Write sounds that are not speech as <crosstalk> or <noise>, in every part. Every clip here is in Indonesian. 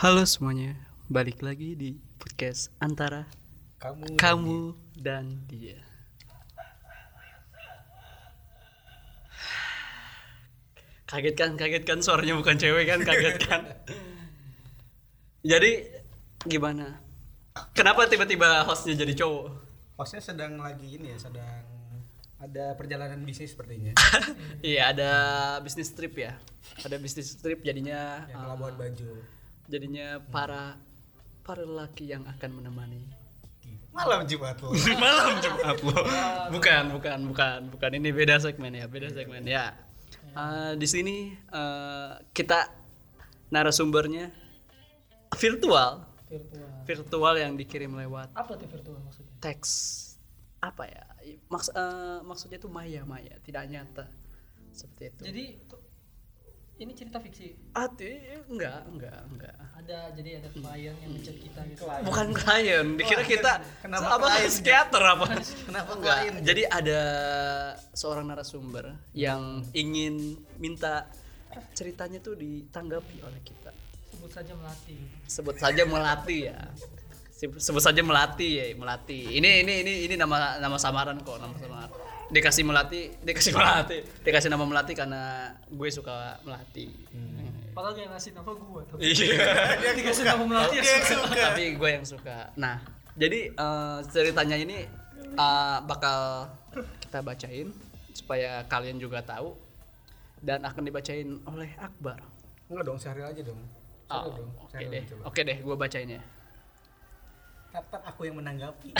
Halo semuanya, balik lagi di podcast antara Kamu kamu dan dia. Kaget kan, kaget kan suaranya bukan cewek kan, kaget kan. <laughs> Jadi gimana? Kenapa tiba-tiba hostnya jadi cowok? hostnya sedang lagi ini ya, sedang ada perjalanan bisnis sepertinya. <laughs> Iya ada bisnis trip ya, ada bisnis trip jadinya Yang uh, Labuan Bajo. Jadinya para para lelaki yang akan menemani Malam Jumat loh. <laughs> malam Jumat lo. <laughs> Bukan, bukan, bukan, bukan. Ini beda segmen ya, beda segmen ya. Eh, di sini eh, kita narasumbernya virtual, virtual virtual yang dikirim lewat apa tuh virtual maksudnya teks. Apa ya? Maks eh, maksudnya itu maya, maya, tidak nyata. Seperti itu. jadi tuh, ini cerita fiksi ah, ti- enggak, enggak, enggak. ada jadi ada klien yang ngechat kita gitu Bukan klien, dikira kita Kenapa apa klien? psikiater apa? <laughs> Kenapa Enggak. klien? Jadi ada seorang narasumber yang ingin minta ceritanya tuh ditanggapi oleh kita. sebut saja melati Sebut saja melati ya. Sebut sebut saja melati ya, melati. Ini ini ini ini nama nama samaran kok, nama samaran. Dikasih melati, dikasih <laughs> melati, dikasih nama melati karena gue suka melati. padahal dia ngasih nama gua tuh Iya. dia dikasih nama melati ya suka. tapi gue yang suka nah jadi eh, ceritanya ini eh, bakal kita bacain supaya kalian juga tahu dan akan dibacain oleh Akbar Enggak dong, Syahril aja dong. Oh, dong. oke Syahril deh oke deh gue bacain ya Kapan aku yang menanggapi?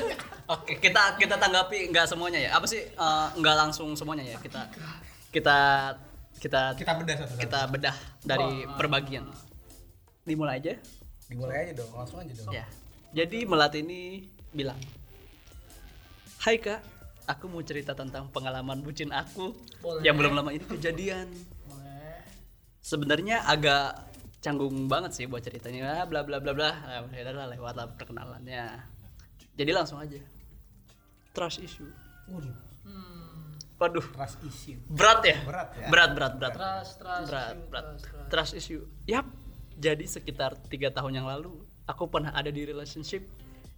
<laughs> oke kita kita tanggapi nggak semuanya ya apa sih eh, nggak langsung semuanya ya kita kita kita Kita bedah satu-satu. kita bedah dari perbagian dimulai aja Dimulai aja dong, langsung aja dong. Ya. Jadi Melati ini bilang, Hai kak, aku mau cerita tentang pengalaman bucin aku Boleh. yang belum lama ini kejadian. boleh Sebenarnya agak canggung banget sih buat ceritanya, bla bla bla bla. Nah, ya udah lah, lewat lah perkenalannya. Jadi langsung aja. Trust issue. Waduh, hmm, Waduh, trust issue. berat ya? Berat ya? Berat, berat, berat. trust trust berat, issue, berat. trust, trust. Trust issue. Yap. Jadi sekitar tiga tahun yang lalu, aku pernah ada di relationship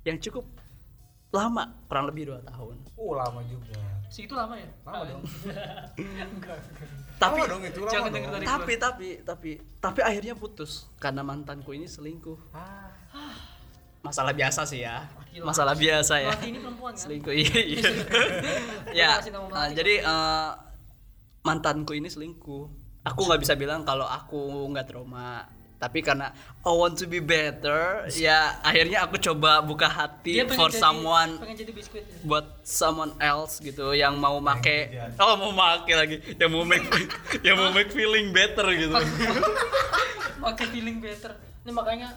yang cukup lama, kurang lebih dua tahun. Oh, lama juga. si itu lama ya Lama dong. <laughs> enggak enggak Tapi, Lama dong itu, lama jangan dong. dari tapi, tapi, tapi, tapi akhirnya putus karena mantanku ini selingkuh. Ah, Masalah biasa sih ya. Masalah biasa ya. Ini perempuan kan Selingkuh, iya. iya. <laughs> ya, Melati. jadi uh, mantanku ini selingkuh. Aku nggak bisa bilang kalau aku nggak trauma. Tapi karena I want to be better, ya akhirnya aku coba buka hati for jadi, someone jadi biskuit ya? buat someone else gitu yang mau make oh mau make lagi. Yang mau make <laughs> yang mau make feeling better gitu. <laughs> Pakai feeling better. Ini makanya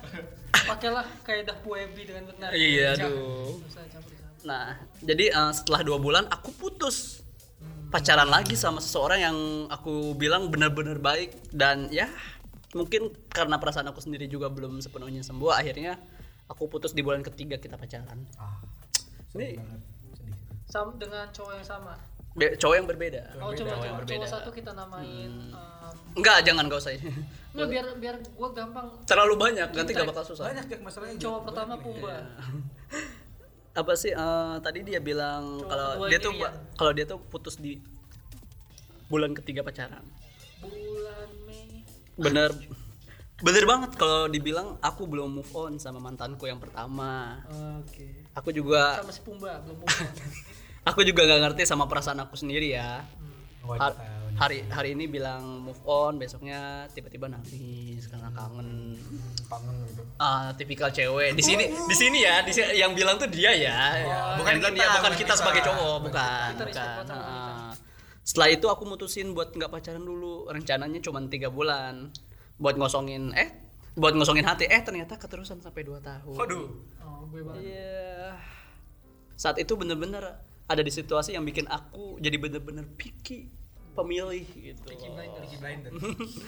pakailah kaidah Puebi dengan benar. Iya, aduh. Nah jadi uh, setelah dua bulan aku putus. Pacaran lagi sama seseorang yang aku bilang benar-benar baik dan ya mungkin karena perasaan aku sendiri juga belum sepenuhnya sembuh akhirnya aku putus di bulan ketiga kita pacaran ah. ini Sedih banget. Sedih. Sam dengan cowok yang sama be- cowok yang berbeda oh coba Cowok yang berbeda. cowok satu kita namain um, enggak jangan gak usah nggak biar biar gua gampang terlalu banyak nanti gak bakal susah Banyak Jack masalahnya. cowok Jack. pertama. Pumba apa sih eh, tadi dia bilang Cowok kalau dia tuh Miriam. kalau dia tuh putus di bulan ketiga pacaran Mei bener. <laughs> Bener banget kalau dibilang aku belum move on sama mantanku yang pertama. Oke. Aku juga sama si Pumba belum Pumba <laughs> aku juga gak ngerti sama perasaan aku sendiri ya. Oh, Har- hari hari ini bilang move on besoknya tiba-tiba nangis karena kangen. Kangen gitu. ah tipikal cewek. Di sini di sini ya di sini yang bilang tuh dia ya. Bukan Bukan kita kita, bukan bukan kita kita. sebagai cowok bukan Kita bukan. Ah. Setelah itu aku mutusin buat nggak pacaran dulu rencananya cuma tiga bulan buat ngosongin eh buat ngosongin hati eh ternyata keterusan sampai dua tahun Waduh. oh gue banget Iya. Saat itu bener-bener ada di situasi yang bikin aku jadi bener-bener picky pemilih gitu. Peaky Blinder Peaky Blinder.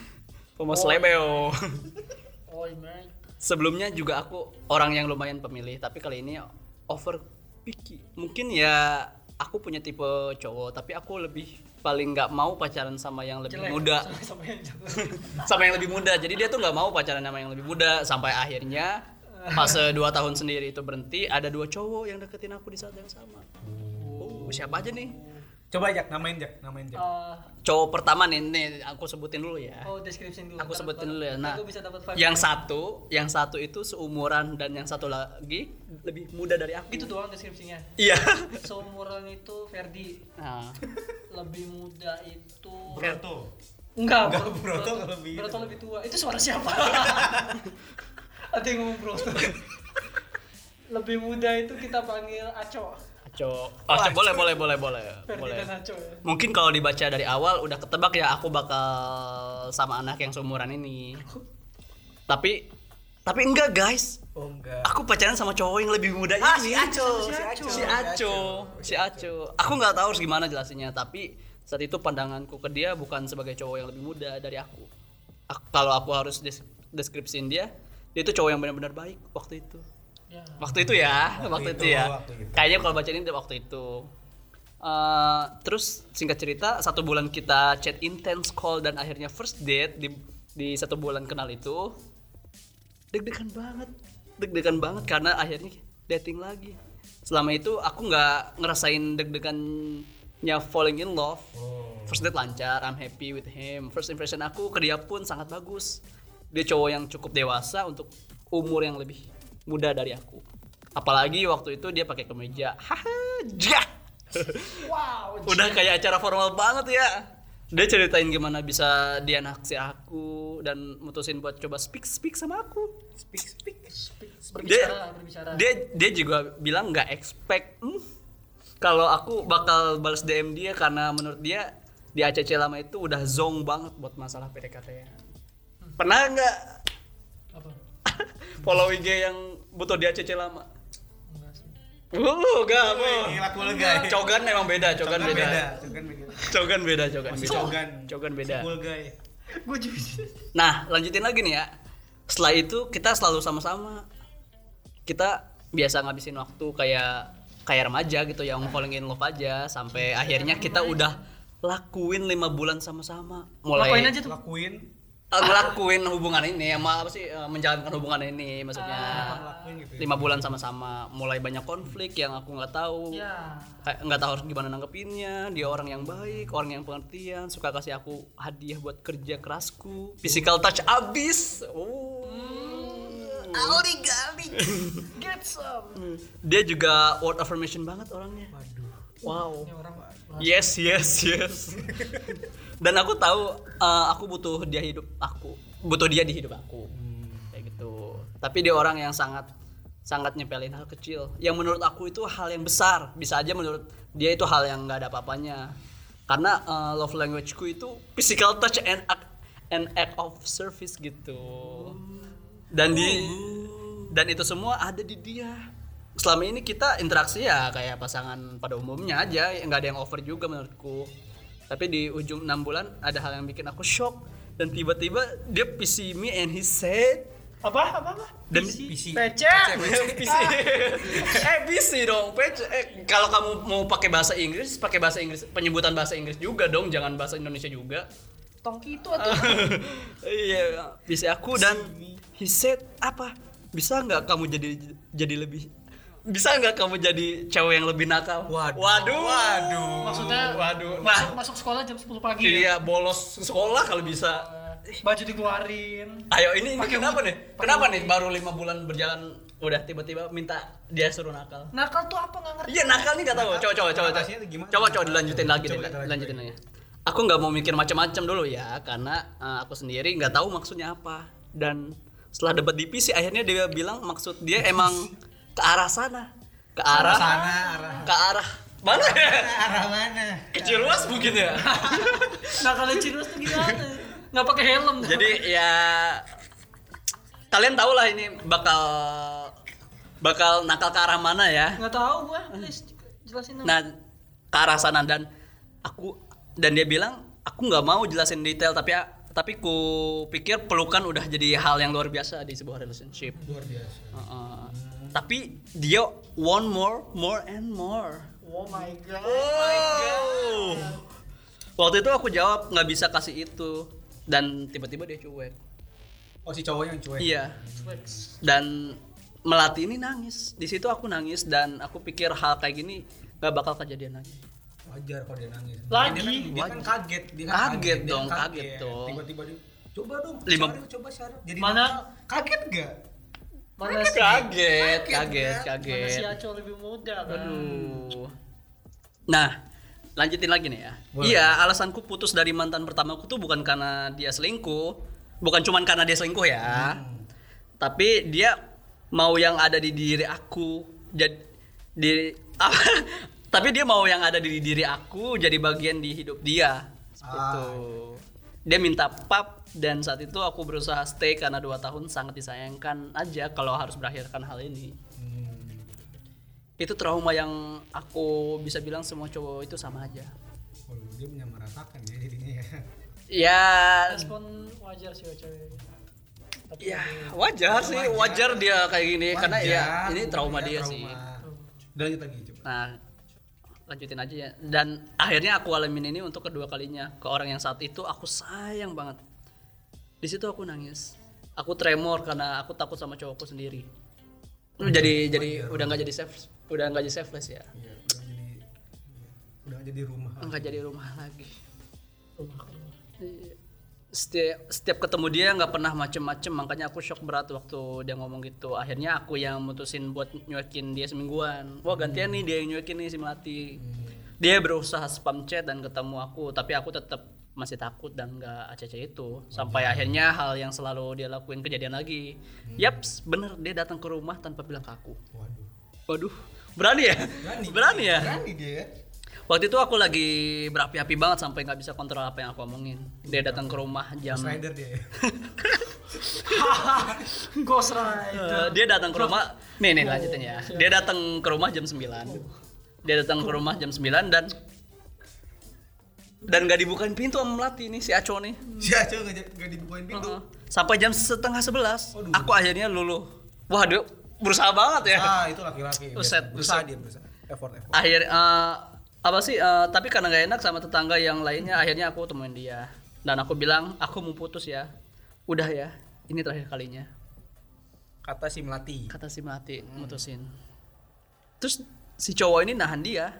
<laughs> Pemas lebeo. <laughs> oh man Sebelumnya juga aku orang yang lumayan pemilih, tapi kali ini over picky. Mungkin ya aku punya tipe cowok, tapi aku lebih paling nggak mau pacaran sama yang lebih Jelek. muda. Sama, sama yang <laughs> sama yang lebih muda. Jadi dia tuh nggak mau pacaran sama yang lebih muda. Sampai akhirnya fase dua tahun sendiri itu berhenti ada dua cowok yang deketin aku di saat yang sama. Oh, siapa aja nih Coba Jak, namain Jak, namain Jak. Eh, cowok pertama nih nih aku sebutin dulu ya oh description dulu. aku sebutin dulu ya nah bisa dapat vibe. yang satu yang satu itu seumuran dan yang satu lagi lebih muda dari aku itu doang deskripsinya. iya <laughs> Seumuran itu Ferdi, nah, lebih muda itu Broto. Enggak, Enggak, Bro- Broto lebih- Broto lebih tua. Itu suara siapa? <laughs> Ada yang ngomong Broto. <laughs> lebih muda itu kita panggil Aco. Aco. Oh, Aco, boleh, boleh, boleh, boleh. Boleh. dan Aco ya. Mungkin kalau dibaca dari awal udah ketebak ya aku bakal sama anak yang seumuran ini. Tapi tapi enggak guys. Oh enggak. Aku pacaran sama cowok yang lebih muda Ah, ini. si Aco, si Aco. Si Aco, si Aco. Aku nggak tahu harus gimana jelasinnya, tapi saat itu pandanganku ke dia bukan sebagai cowok yang lebih muda dari aku. Ak- kalau aku harus des deskripsiin dia, dia itu cowok yang benar-benar baik waktu itu. Ya. Waktu itu ya, waktu, Waktu itu, itu, ya. waktu itu. Kayaknya kalau baca ini waktu itu. Eh, terus singkat cerita satu bulan kita chat intense call dan akhirnya first date di di satu bulan kenal itu deg-degan banget deg-degan banget karena akhirnya dating lagi selama itu aku nggak ngerasain deg-degannya falling in love Oh. first date lancar I'm happy with him first impression aku ke dia pun sangat bagus dia cowok yang cukup dewasa untuk umur yang lebih muda dari aku apalagi waktu itu dia pakai kemeja haha jah Wow. udah kayak acara formal banget ya dia ceritain gimana bisa dia naksir aku dan mutusin buat coba speak speak sama aku Speak, speak. Berbicara, berbicara. dia dia juga bilang nggak expect hmm, kalau aku bakal balas DM dia karena menurut dia di ACC lama itu udah zong banget buat masalah PDKT -an. pernah nggak? <laughs> follow IG yang butuh di ACC lama Enggak sih. Uh, gak mau. Cool guy. Cogan memang beda, cogan, Cogan beda. beda. Cogan beda. Cogan beda, cogan beda. Cogan. Cogan beda. Gue juga. Nah, lanjutin lagi nih ya. Setelah itu kita selalu sama-sama. Kita biasa ngabisin waktu kayak kayak remaja gitu yang falling in love aja sampai akhirnya kita udah lakuin lima bulan sama-sama. Mulai Ngapain aja tuh? Lakuin. Ngelakuin hubungan ini sama apa sih eh, menjalankan hubungan ini maksudnya Lakuin gitu ya. lima bulan sama-sama. Mulai banyak konflik yang aku nggak tahu. Ya. Nggak tahu harus gimana nanggepinnya. Dia orang yang baik orang yang pengertian suka kasih aku hadiah buat kerja kerasku. Physical touch abis. Oh. Get some. dia juga word affirmation banget orangnya. Waduh. wow. Ini orang yes yes yes. Dan aku tahu uh, aku butuh dia hidup aku. Butuh dia di hidup aku. Kayak gitu. Tapi dia orang yang sangat sangat nyepelin hal kecil. Yang menurut aku itu hal yang besar. Bisa aja menurut dia itu hal yang nggak ada apa-apanya. Karena uh, love languageku itu physical touch and act, and act of service gitu. Dan di dan itu semua ada di dia selama ini kita interaksi ya kayak pasangan pada umumnya aja nggak ada yang over juga menurutku tapi di ujung enam bulan ada hal yang bikin aku shock dan tiba-tiba dia PC me and he said Apa? Apa? Apa? dan PC. PC. PC eh PC dong PC eh kalau kamu mau pakai bahasa Inggris pakai bahasa Inggris penyebutan bahasa Inggris juga dong jangan bahasa Indonesia juga Tongki itu atau <laughs> iya PC aku dan he said apa bisa nggak kamu jadi jadi lebih bisa nggak kamu jadi cewek yang lebih nakal Waduh. waduh Waduh. maksudnya waduh masuk, nah masuk sekolah jam 10 pagi ya? iya bolos sekolah kalau bisa baju dikeluarin ayo ini, ini kenapa nih pakai kenapa nih baru lima bulan berjalan udah tiba-tiba minta dia suruh nakal nakal tuh apa nggak ngerti Iya nakal nih gak tahu. Coba coba coba. gimana? Coba coba dilanjutin lagi Coba deh, lanjutin aja. Aku nggak mau mikir macam-macam dulu ya, karena eh, aku sendiri nggak tahu maksudnya apa. Dan setelah debat di PC, akhirnya dia bilang maksud dia emang <laughs> ke arah sana, ke arah, Sana arah. ke arah mana? ya? Arah mana? Kecil luas mungkin ya. <laughs> nakalnya Cirus tuh gimana nggak pakai helm Jadi ya kalian tahu lah ini bakal bakal nakal ke arah mana ya. nggak tahu gua please jelasin dong Nah, ke arah sana dan aku dan dia bilang aku nggak mau jelasin detail tapi tapi ku pikir pelukan udah jadi hal yang luar biasa di sebuah relationship. Luar biasa. Uh-uh. Tapi dia want more, more and more. oh my god Oh. waktu itu aku jawab nggak bisa kasih itu dan tiba-tiba dia cuek Oh si cowoknya yang cuek. iya dan melati ini nangis di situ aku nangis dan aku pikir hal kayak gini nggak bakal kejadian lagi Wajar kalau dia nangis. Lagi? Dia kan, dia kan kaget, dia kan Kaget dia dong, kan kaget dong. Tiba-tiba dia coba dong, Lima- coba Syarif. Jadi Mana? kaget gak? Mana si, kaget Kaget, kaget kan? mana si kaget Aco lebih muda kan? aduh. Nah lanjutin lagi nih ya. Boleh. iya alasanku putus dari mantan pertamaku tuh bukan karena dia selingkuh. Bukan cuman karena dia selingkuh ya. Tapi dia mau yang ada di diri aku jadi di <laughs> apa? Tapi dia mau yang ada di diri aku jadi bagian di hidup dia. Seperti Ah. itu dia minta pap dan saat itu aku berusaha stay karena dua tahun sangat disayangkan aja kalau harus berakhirkan hal ini Hmm. itu trauma yang aku bisa bilang semua cowok itu sama aja Oh, dia menyamaratakan ya dirinya ya. ya Respon wajar sih cewek. Tapi ya wajar sih wajar dia kayak gini karena ya Wajar, ini trauma ya, dia trauma. sih Dan lagi coba. nah lanjutin aja ya. Dan akhirnya aku alamin ini untuk kedua kalinya ke orang yang saat itu aku sayang banget. Di situ aku nangis. Aku tremor karena aku takut sama cowokku sendiri. Jadi jadi udah nggak jadi safe udah nggak jadi selfless ya. Iya, udah jadi iya, udah jadi rumah. nggak jadi rumah lagi. Iya. Setiap setiap ketemu dia nggak pernah macem-macem. Makanya aku shock berat waktu dia ngomong gitu. Akhirnya aku yang mutusin buat nyuekin dia semingguan. Wah gantian nih dia yang nyuekin nih si melati. Dia berusaha spam chat dan ketemu aku tapi aku tetap masih takut dan nggak acc itu. Sampai akhirnya hal yang selalu dia lakuin kejadian lagi. Yaps bener dia datang ke rumah tanpa bilang ke aku. Waduh. waduh berani ya? Berani, ya? Berani dia. Waktu itu aku lagi berapi-api banget sampai nggak bisa kontrol apa yang aku omongin. Dia datang ke rumah jam Ghost Rider dia. ya. <laughs> Ghost Rider. Eh, dia datang ke rumah. Nih nih lanjutin ya. Dia datang ke rumah jam 9. Dia datang ke rumah jam 9 dan dan nggak dibukain pintu sama Melati nih si Aco nih. <laughs> Si Aco nggak dibukain pintu. Sampai jam setengah sebelas, Waduh. aku akhirnya luluh. Wah, dia berusaha banget ya. Ah, itu laki-laki. Berusaha buset. dia berusaha. Effort, effort. akhir eh, apa sih eh, tapi karena gak enak sama tetangga yang lainnya akhirnya aku temuin dia. Dan aku bilang aku mau putus ya. Udah ya ini terakhir kalinya. Kata si Melati. kata si Melati mutusin. Terus si cowok ini nahan dia.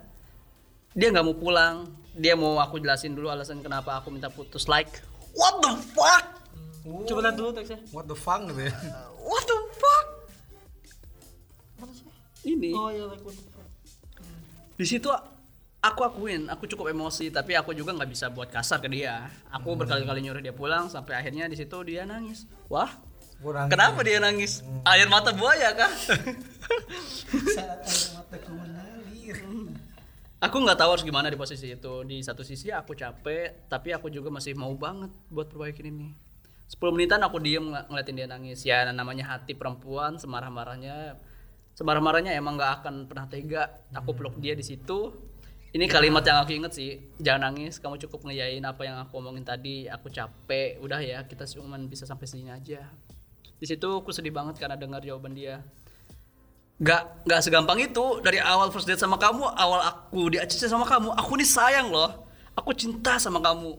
Dia nggak mau pulang. Dia mau aku jelasin dulu alasan kenapa aku minta putus. Like what the fuck? Coba lihat dulu teksnya. What the fuck gitu ya. <laughs> what the fuck? Mana sih? ini. Oh iya, like what the fuck. di situ aku akuin aku cukup emosi tapi aku juga nggak bisa buat kasar ke dia. Aku berkali-kali nyuruh dia pulang sampai akhirnya di situ dia nangis. Wah Kurang kenapa dia nangis? Air mata buaya kah? <laughs> Saat air mataku mengalir. aku nggak tahu harus gimana di posisi itu. Di satu sisi aku capek tapi aku juga masih mau banget buat perbaikin ini. 10 menitan aku diem ng- ngeliatin dia nangis. Ya namanya hati perempuan semarah-marahnya semarah-marahnya emang nggak akan pernah tega. Aku peluk dia di situ ini kalimat yang aku inget sih. Jangan nangis kamu cukup ngeyain apa yang aku omongin tadi. Aku capek udah ya. Kita cuma bisa sampai sini aja. Di situ aku sedih banget karena dengar jawaban dia. Gak, gak segampang itu. Dari awal first date sama kamu awal aku di ACC sama kamu aku nih sayang loh. Aku cinta sama kamu.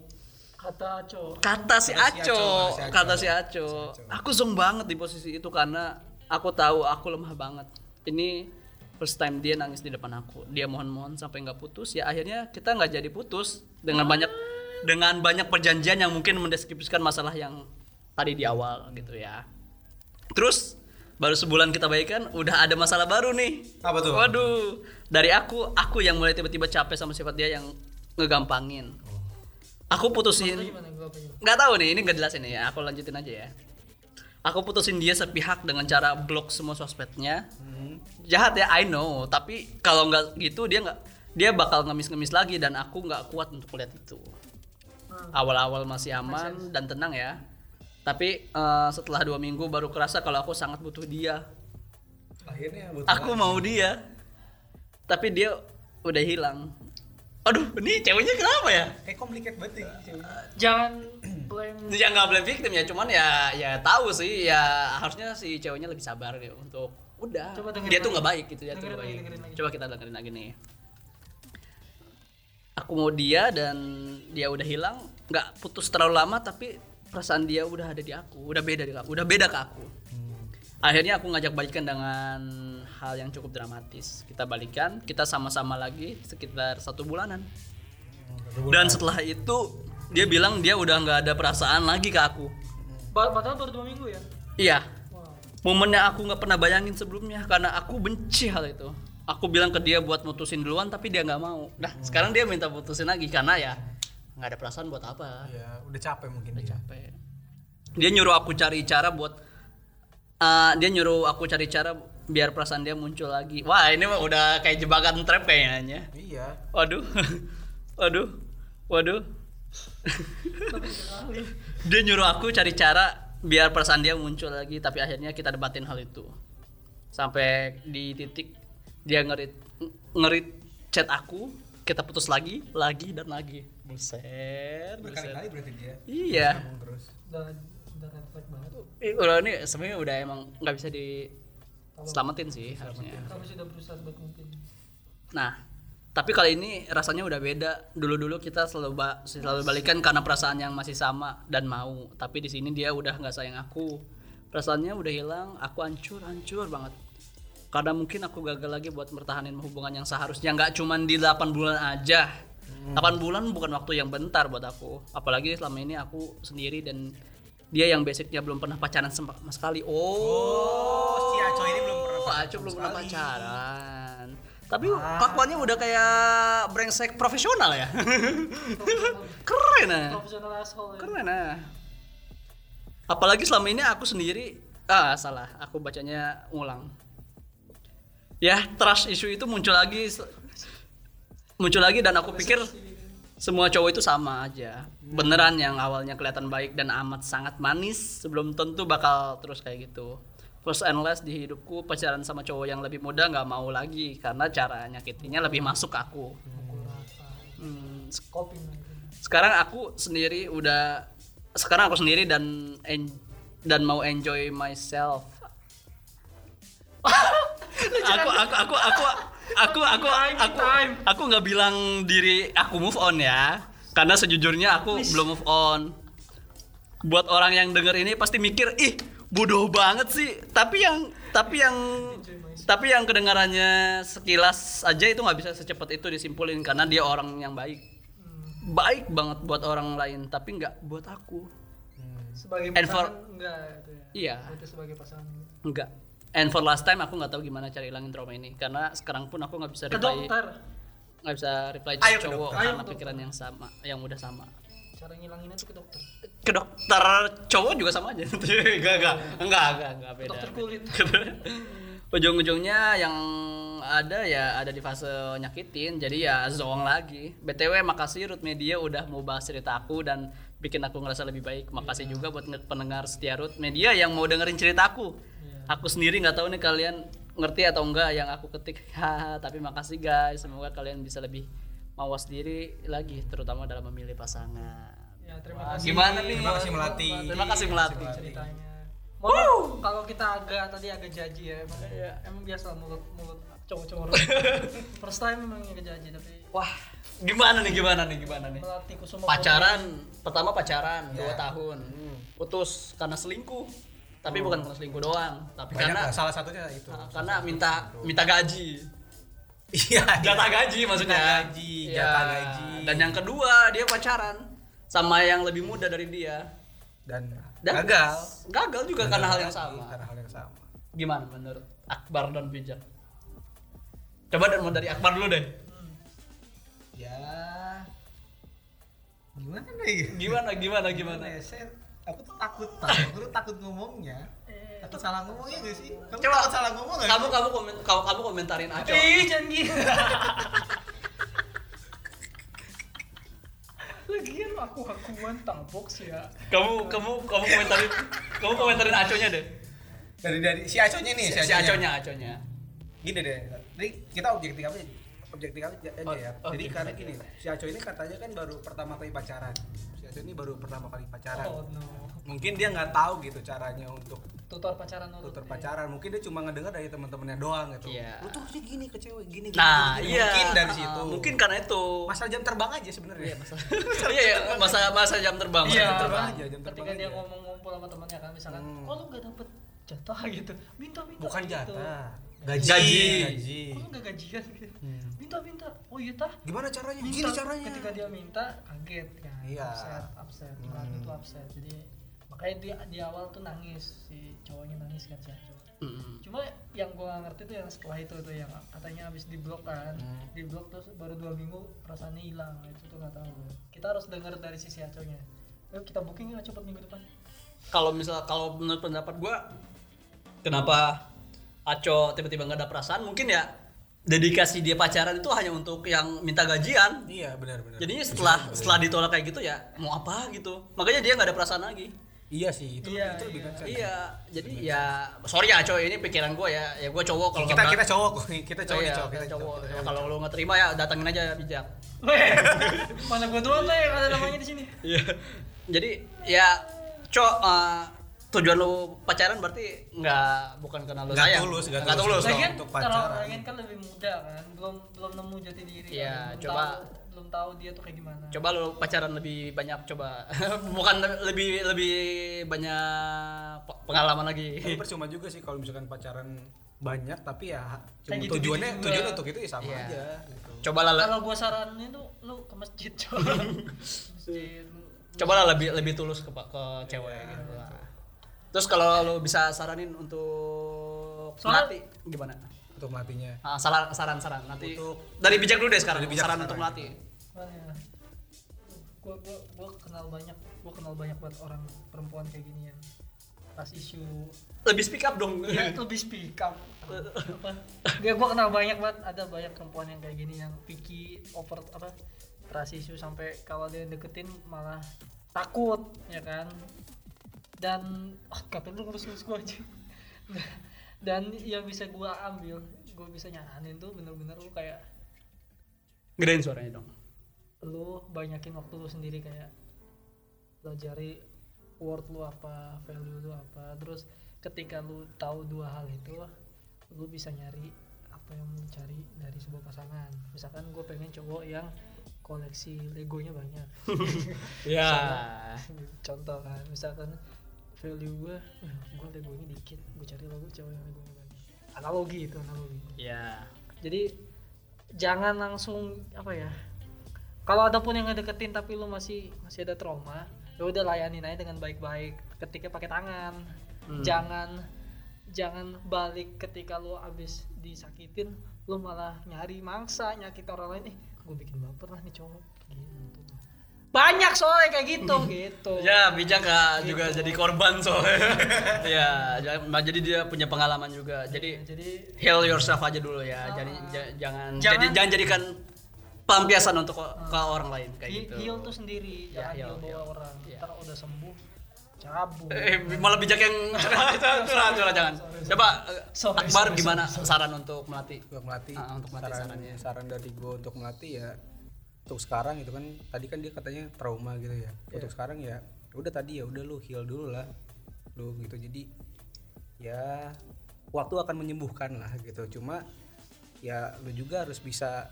Kata Aco. kata si Kata si Aco Aco, kata kata si Aco. Aku zong banget di posisi itu karena aku tahu aku lemah banget. Ini first time dia nangis di depan aku. Dia mohon-mohon sampai nggak putus. Ya akhirnya kita nggak jadi putus dengan banyak dengan banyak perjanjian yang mungkin mendeskripsikan masalah yang tadi di awal gitu ya. Terus baru sebulan kita baikan udah ada masalah baru nih. Apa tuh? waduh. Dari aku aku yang mulai tiba-tiba capek sama sifat dia yang ngegampangin. Aku putusin. Nggak tahu nih ini nggak jelasin ya. Aku lanjutin aja ya aku putusin dia sepihak dengan cara blok semua sosmednya. Jahat ya I know. Tapi kalau nggak gitu dia nggak dia bakal ngemis-ngemis lagi dan aku nggak kuat untuk lihat itu. Awal-awal masih aman dan tenang ya. Tapi eh, setelah dua minggu baru kerasa kalau aku sangat butuh dia. Akhirnya butuh aku mau dia. Tapi dia udah hilang aduh ini ceweknya kenapa ya kayak complicated banget ya ceweknya. Jangan <clears throat> blame ya nggak blame victim ya cuman ya ya tahu sih ya harusnya si ceweknya lebih sabar gitu untuk udah Coba dengerin dia tuh nggak baik gitu ya tuh Dengerin nggak lagi, baik. dengerin lagi. coba kita dengerin lagi nih aku mau dia dan dia udah hilang nggak putus terlalu lama tapi perasaan dia udah ada di aku udah beda di aku udah beda ke aku akhirnya aku ngajak balikan dengan hal yang cukup dramatis. Kita balikan kita sama-sama lagi sekitar satu bulanan. Dan setelah itu dia bilang dia udah nggak ada perasaan lagi ke aku. Padahal baru dua minggu ya. iya. Wow. momen yang aku nggak pernah bayangin sebelumnya karena aku benci hal itu. Aku bilang ke dia buat mutusin duluan tapi dia nggak mau. Nah sekarang dia minta putusin lagi karena ya nggak ada perasaan buat apa. Ya udah capek mungkin udah dia. capek. Dia nyuruh aku cari cara buat eh, dia nyuruh aku cari cara biar perasaan dia muncul lagi. Wah ini mah udah kayak jebakan trap kayaknya. Iya. Waduh. <laughs> Waduh. Waduh. <laughs> Dia nyuruh aku cari cara biar perasaan dia muncul lagi tapi akhirnya kita debatin hal itu. Sampai di titik dia ngerit ngerit chat aku kita putus lagi lagi dan lagi. Buset berkali-kali berarti dia. Iya. Ngomong terus. Udah udah banget. Ih, udah ini sebenarnya udah emang nggak bisa diselamatin sih harusnya Kamu sudah berusaha buat mungkin. Nah, tapi kali ini rasanya udah beda. Dulu-dulu kita selalu ba- selalu balikan karena perasaan yang masih sama dan mau. Tapi di sini dia udah nggak sayang aku. Perasaannya udah hilang, aku hancur, hancur banget. Karena mungkin aku gagal lagi buat mertahanin hubungan yang seharusnya nggak cuman di 8 bulan aja. 8 bulan bukan waktu yang bentar buat aku. Apalagi selama ini aku sendiri dan dia yang basicnya belum pernah pacaran sama sekali. Oh, oh ini belum pernah pacaran. Tapi kelakuannya udah kayak brengsek profesional ya. <laughs> Keren ah. Profesional asshole ya. Keren ah. Apalagi selama ini aku sendiri ah salah, aku bacanya ulang. Ya, trust issue itu muncul lagi muncul lagi dan aku pikir semua cowok itu sama aja. Beneran yang awalnya kelihatan baik dan amat sangat manis sebelum tentu bakal terus kayak gitu. First and last di hidupku pacaran sama cowok yang lebih muda nggak mau lagi karena cara nyakitinya lebih masuk aku. Hmm, sekarang aku sendiri udah sekarang aku sendiri dan en- dan mau enjoy myself. <laughs> Aku aku aku aku aku aku aku aku nggak bilang diri aku move on ya karena sejujurnya aku belum move on. Buat orang yang denger ini pasti mikir ih bodoh banget sih. Tapi yang tapi yang tapi yang kedengarannya sekilas aja itu nggak bisa secepat itu disimpulin karena dia orang yang baik. Baik banget buat orang lain tapi nggak buat aku. Sebagai And for- pasangan enggak itu ya. iya. Itu sebagai pasangan. enggak and for last time aku nggak tahu gimana cara hilangin trauma ini karena sekarang pun aku nggak bisa reply nggak bisa reply cowok karena pikiran yang sama yang udah sama Cara ngilanginnya tuh ke dokter. ke dokter cowok juga sama aja. <laughs> Enggak enggak enggak enggak enggak beda Dokter kulit. <laughs> ujung-ujungnya yang ada ya ada di fase nyakitin jadi ya zong lagi. Btw makasih Root Media udah mau bahas cerita aku dan bikin aku ngerasa lebih baik. Makasih juga buat pendengar setia Root Media yang mau dengerin cerita aku. Aku sendiri nggak tahu nih kalian ngerti atau enggak yang aku ketik. Haha, <laughs> tapi makasih guys. Semoga kalian bisa lebih mawas diri lagi terutama dalam memilih pasangan Ya, terima kasih. gimana nih? Terima kasih Melati. Terima kasih Melati. ceritanya. Mohon kalau kita agak tadi agak jaji ya, emang, Iya. emang biasa mulut mulut cowok-cowok. <laughs> First time memang agak jaji tapi wah gimana nih gimana nih gimana nih Melati Kusuma pacaran pertama pacaran dua Ya. tahun putus karena selingkuh tapi bukan karena selingkuh doang tapi banyak karena lah, salah satunya itu karena minta minta gaji iya jatah gaji maksudnya Minta gaji, Iya. gaji. dan yang kedua dia pacaran sama yang lebih muda dari dia. Dan, dan gagal. gagal juga karena hal yang sama. Karena hal yang sama. Gimana menurut Akbar dan Bijak? Coba dan mau dari Akbar dulu deh. Ya gimana ya gimana gimana gimana? Ya saya aku tuh takut takut aku tuh takut ngomongnya. Takut salah ngomongnya gak sih? Kamu Coba. takut salah ngomong gak kamu kamu komen kamu, kamu komentarin Aco Ih, jangan gitu. <laughs> Lagian aku akuan tampok sih ya. kamu kamu kamu komentarin kamu komentarin Aconya deh. Dari dari si Aco nya nih si, si Aconya. Aconya gini deh jadi kita objektif apa objektif aja, aja Oh, ya. oke. Jadi karena gini, si Aco ini katanya kan baru pertama kali pacaran. Si Aco ini baru pertama kali pacaran. Oh no. Mungkin dia nggak tahu gitu caranya untuk Tutor pacaran dulu. tutur pacaran. Mungkin dia cuma ngedengar dari teman-temannya doang gitu. Iya. Lu tuh harusnya gini ke cewek, gini gini. Nah, gini, iya. Mungkin dari situ. Mungkin karena itu. masalah jam terbang aja sebenarnya. Iya, <laughs> iya, masa masa jam terbang. Iya. jam terbang. aja, jam Ketika terbang dia aja. ngomong ngumpul sama temannya kan misalkan, Hmm. kok lu nggak dapet jatah gitu, minta minta. Bukan gitu. jatah. Gaji. Gaji. Gaji. Kok lu nggak gajian gitu? Hmm. Minta minta. Oh iya tah. Gimana caranya? Minta. Gini caranya. Ketika dia minta kaget kan. Iya. Upset, upset. Hmm. Tuh upset. Jadi makanya dia di awal tuh nangis si cowoknya nangis kan si cowok. Mm-mm. Cuma yang gua gak ngerti tuh yang setelah itu tuh yang katanya habis di blok kan, Hmm. di blok terus baru dua minggu perasaannya hilang itu tuh nggak tahu. Kita harus dengar dari sisi Aconya. Yuk kita booking yuk cepet minggu depan. Kalau misal kalau menurut pendapat gua kenapa Aco tiba-tiba nggak ada perasaan mungkin ya dedikasi dia pacaran itu hanya untuk yang minta gajian. Iya, benar benar. Jadinya setelah setelah ditolak kayak gitu ya mau apa gitu. Makanya dia nggak ada perasaan lagi. Iya sih, itu Iya, itu lebih iya. Iya, jadi ya sorry ya Aco ini pikiran gua ya. Ya gua cowok kalau kita nggak kita berat- cowok <laughs> kita cowok Iya, cowok kita kita cowok. cowok. Ya, Kalau lu nggak terima ya datangin aja bijak. Mana gua doang lah yang ada namanya di sini. Iya. Jadi ya cok eh, tujuan lu pacaran berarti nggak bukan karena lu Nggak sayang. tulus, nggak Nggak tulus. tulus. Kalau Lagian untuk kalau pacaran. lagian kan lebih muda kan, belum belum nemu jati diri. Iya, kan. belum coba- tahu, belum tahu dia tuh kayak gimana. Coba lu pacaran lebih banyak coba. <laughs> bukan lebih lebih banyak pe- pengalaman lagi. Tapi percuma juga sih kalau misalkan pacaran banyak tapi ya cuma Kayak gitu-gitu tujuannya juga. tujuan untuk itu ya sama Iya. aja gitu. Coba lah Kalau gua saranin tuh lu ke masjid coba. <laughs> masjid. coba lah lebih lebih tulus ke ke cewek Iya, gitu lah. Terus kalau lu bisa saranin untuk Soalnya- melatih gimana? Untuk matinya. Ah, saran saran saran nanti Untuk- dari bijak dulu deh sekarang Dari bijak saran sekarang. untuk melatih. Mana ya? Gua, gua, gua kenal banyak, gua kenal banyak buat orang perempuan kayak gini yang pas isu Lebih speak up dong. ya lebih speak up apa ya gua kenal banyak banget ada banyak perempuan yang kayak gini yang picky over apa trust issue sampai kalau dia deketin malah takut ya kan dan ah kata lu ngurus-ngurus gua aja dan yang bisa gua ambil gua bisa nyaranin tuh bener-bener lu kayak Gedein suaranya dong. lu banyakin waktu lu sendiri kayak pelajari word lu apa value lu apa terus ketika lu tahu dua hal itu lu bisa nyari apa yang lu cari dari sebuah pasangan misalkan gue pengen cowok yang koleksi legonya banyak <laughs> Ya. Misalkan, contoh kan misalkan value gue gue legonya dikit gue cari logo cowok yang legonya banyak analogi itu analogi. Ya. jadi jangan langsung apa ya kalau ada pun yang ngedeketin tapi lu masih masih ada trauma ya udah layanin aja dengan baik-baik ketika pakai tangan. Hmm. jangan jangan balik ketika lu abis disakitin lu malah nyari mangsa nyakit orang lain. Eh gue bikin baper lah nih cowok. Gitu banyak soalnya kayak gitu <laughs> gitu Ya bijak Kak, juga Gitu. jadi korban soalnya. <laughs> ya, jadi dia punya pengalaman juga. Jadi jadi heal yourself aja dulu ya. Jadi Ah. ja- jangan, Jangan- jadi jangan jadikan pelampiasan untuk ke, ke orang lain kayak he- gitu. heal tuh sendiri Ya, jangan heal, heal bawa heal. orang Ya. ntar udah sembuh cabut Eh, malah bijak yang <laughs> curhat curhat jangan. Coba eh, Sorry, Akbar sorry, gimana sorry, saran untuk melatih? Untuk melatih, Ah, untuk melatih saran, sarannya. saran dari gue untuk melatih ya untuk sekarang itu kan tadi kan dia katanya trauma gitu ya. Iya. Untuk sekarang ya udah tadi ya udah lu heal dulu lah. Lu gitu jadi ya waktu akan menyembuhkan lah gitu. Cuma ya lu juga harus bisa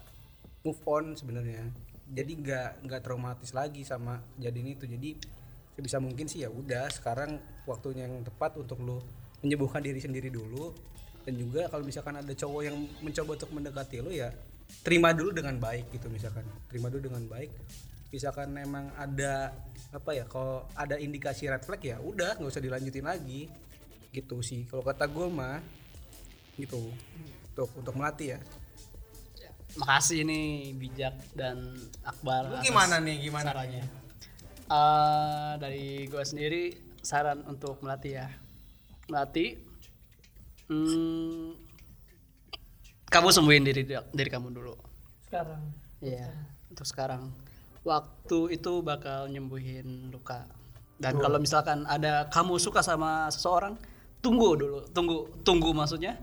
move on sebenarnya. Jadi nggak nggak traumatis lagi sama kejadian itu. Jadi sebisa mungkin sih ya udah sekarang waktunya yang tepat untuk lu menyembuhkan diri sendiri dulu dan juga kalau misalkan ada cowok yang mencoba untuk mendekati lu ya terima dulu dengan baik gitu misalkan terima dulu dengan baik misalkan memang ada apa ya kalau ada indikasi red flag ya udah nggak usah dilanjutin lagi gitu sih kalau kata gue mah gitu untuk untuk melatih ya Makasih nih bijak dan Akbar. Lu gimana nih, gimana sarannya? Eh, dari gue sendiri saran untuk melatih ya. Melatih. Hmm, kamu sembuhin diri diri kamu dulu. sekarang Iya, untuk sekarang. Waktu itu bakal nyembuhin luka. Dan kalau misalkan ada kamu suka sama seseorang, tunggu dulu, tunggu, tunggu maksudnya.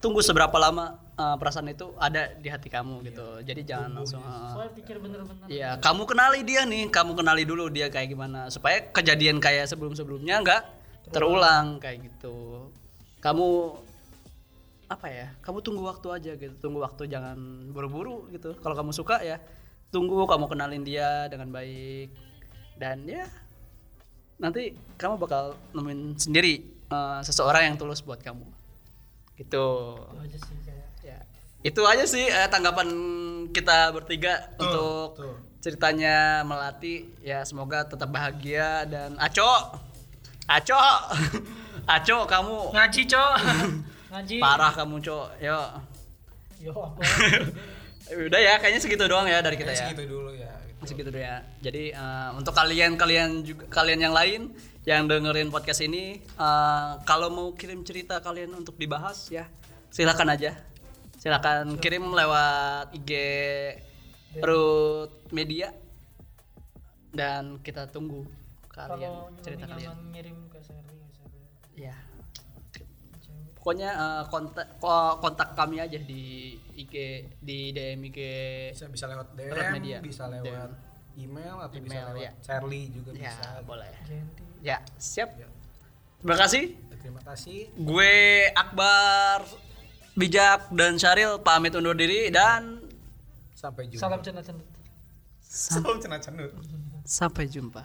tunggu seberapa lama uh, perasaan itu ada di hati kamu gitu jadi jangan langsung uh, Soalnya pikir bener-bener. Iya, kamu kenali dia nih, kamu kenali dulu dia kayak gimana supaya kejadian kayak sebelum-sebelumnya nggak terulang kayak gitu. Kamu apa ya? Kamu tunggu waktu aja gitu, tunggu waktu jangan buru-buru gitu. Kalau kamu suka ya, tunggu kamu kenalin dia dengan baik dan ya nanti kamu bakal nemuin sendiri eh, seseorang yang tulus buat kamu. Gitu. Itu aja sih. Ya, itu aja sih eh, tanggapan kita bertiga untuk tuh. ceritanya melati. Ya semoga tetap bahagia dan Aco, Aco, <laughs> Aco kamu Ngaji, Cok. <laughs> Ngaji. parah kamu Cok. Yo, Yo apa? <laughs> udah ya kayaknya segitu doang ya dari kita ya. segitu dulu ya gitu. Segitu dulu ya. Jadi eh, untuk kalian kalian juga kalian yang lain yang dengerin podcast ini eh, kalau mau kirim cerita kalian untuk dibahas ya silakan aja. Silakan kirim lewat IG Root Media dan kita tunggu kalian Kalau cerita kalian. ngirim ke Sherry. Ya. Pokoknya eh, kontak ko- kontak kami aja di IG di DM IG bisa bisa lewat DM Lewat media. bisa lewat email atau bisa Email, lewat ya. Charlie juga ya bisa boleh. Genti. Ya, siap. Ya. Terima kasih. terima kasih Gue Akbar Bijak dan Syaril pamit undur diri dan sampai jumpa Salam cenat-cenat. Salam cenat-cenut. sampai jumpa.